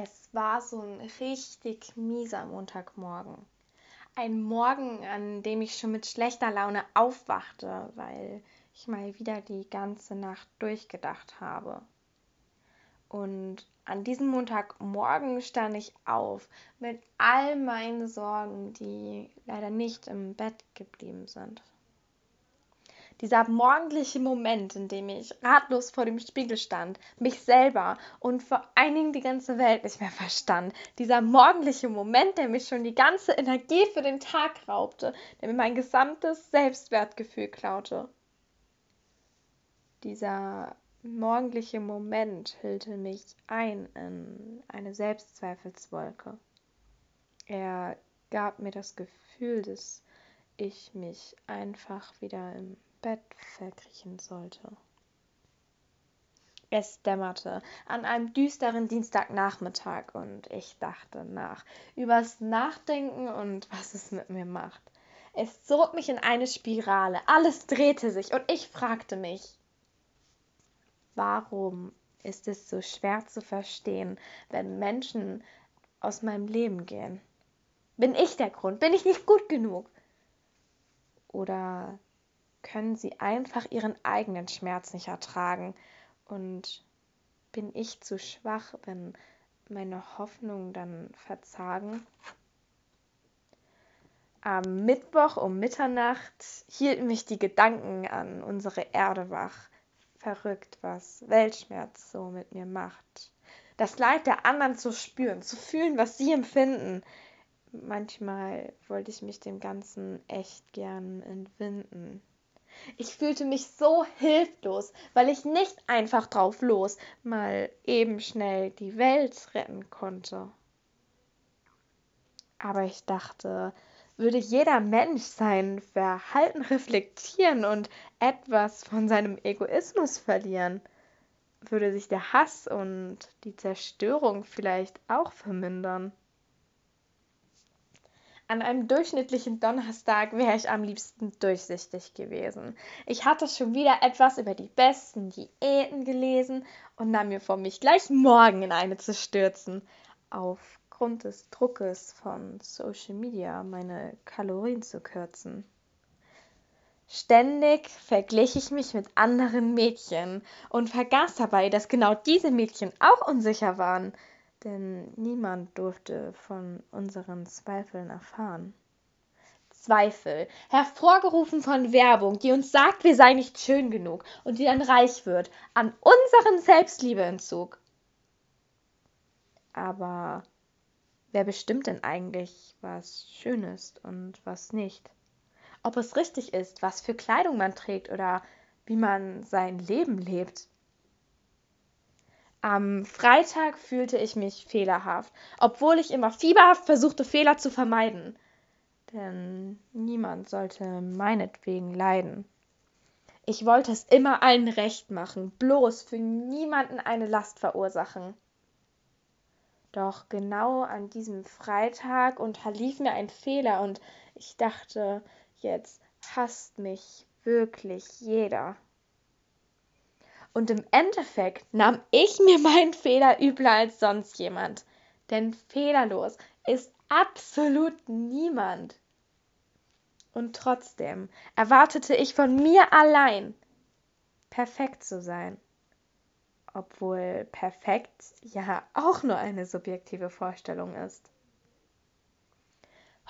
Es war so ein richtig mieser Montagmorgen. Ein Morgen, an dem ich schon mit schlechter Laune aufwachte, weil ich mal wieder die ganze Nacht durchgedacht habe. Und an diesem Montagmorgen stand ich auf mit all meinen Sorgen, die leider nicht im Bett geblieben sind. Dieser morgendliche Moment, in dem ich ratlos vor dem Spiegel stand, mich selber und vor allen Dingen die ganze Welt nicht mehr verstand. Dieser morgendliche Moment, der mich schon die ganze Energie für den Tag raubte, der mir mein gesamtes Selbstwertgefühl klaute. Dieser morgendliche Moment hüllte mich ein in eine Selbstzweifelswolke. Er gab mir das Gefühl, dass ich mich einfach wieder im Bett verkriechen sollte. Es dämmerte an einem düsteren Dienstagnachmittag und ich dachte nach übers Nachdenken und was es mit mir macht. Es zog mich in eine Spirale, alles drehte sich und ich fragte mich, warum ist es so schwer zu verstehen, wenn Menschen aus meinem Leben gehen? Bin ich der Grund? Bin ich nicht gut genug? Oder können sie einfach ihren eigenen Schmerz nicht ertragen. Und bin ich zu schwach, wenn meine Hoffnungen dann verzagen? Am Mittwoch um Mitternacht hielten mich die Gedanken an unsere Erde wach. Verrückt, was Weltschmerz so mit mir macht. Das Leid der anderen zu spüren, zu fühlen, was sie empfinden. Manchmal wollte ich mich dem Ganzen echt gern entwinden. Ich fühlte mich so hilflos, weil ich nicht einfach drauf los mal eben schnell die Welt retten konnte. Aber ich dachte, würde jeder Mensch sein Verhalten reflektieren und etwas von seinem Egoismus verlieren, würde sich der Hass und die Zerstörung vielleicht auch vermindern. An einem durchschnittlichen Donnerstag wäre ich am liebsten durchsichtig gewesen. Ich hatte schon wieder etwas über die besten Diäten gelesen und nahm mir vor, mich gleich morgen in eine zu stürzen. Aufgrund des Druckes von Social Media meine Kalorien zu kürzen. Ständig verglich ich mich mit anderen Mädchen und vergaß dabei, dass genau diese Mädchen auch unsicher waren denn niemand durfte von unseren Zweifeln erfahren. Zweifel, hervorgerufen von Werbung, die uns sagt, wir seien nicht schön genug und die dann reich wird an unseren Selbstliebeentzug. Aber wer bestimmt denn eigentlich, was schön ist und was nicht? Ob es richtig ist, was für Kleidung man trägt oder wie man sein Leben lebt? Am Freitag fühlte ich mich fehlerhaft, obwohl ich immer fieberhaft versuchte, Fehler zu vermeiden. Denn niemand sollte meinetwegen leiden. Ich wollte es immer allen recht machen, bloß für niemanden eine Last verursachen. Doch genau an diesem Freitag unterlief mir ein Fehler und ich dachte, jetzt hasst mich wirklich jeder. Und im Endeffekt nahm ich mir meinen Fehler übler als sonst jemand. Denn fehlerlos ist absolut niemand. Und trotzdem erwartete ich von mir allein, perfekt zu sein. Obwohl perfekt ja auch nur eine subjektive Vorstellung ist.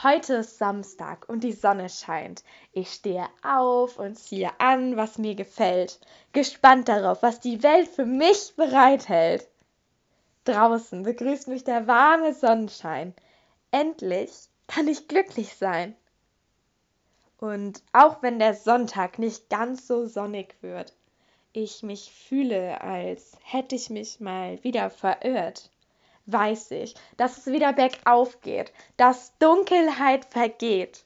Heute ist Samstag und die Sonne scheint. Ich stehe auf und ziehe an, was mir gefällt, gespannt darauf, was die Welt für mich bereithält. Draußen begrüßt mich der warme Sonnenschein. Endlich kann ich glücklich sein. Und auch wenn der Sonntag nicht ganz so sonnig wird, ich mich fühle, als hätte ich mich mal wieder verirrt weiß ich, dass es wieder bergauf geht, dass Dunkelheit vergeht.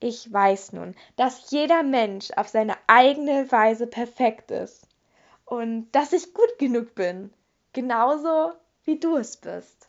Ich weiß nun, dass jeder Mensch auf seine eigene Weise perfekt ist und dass ich gut genug bin, genauso wie du es bist.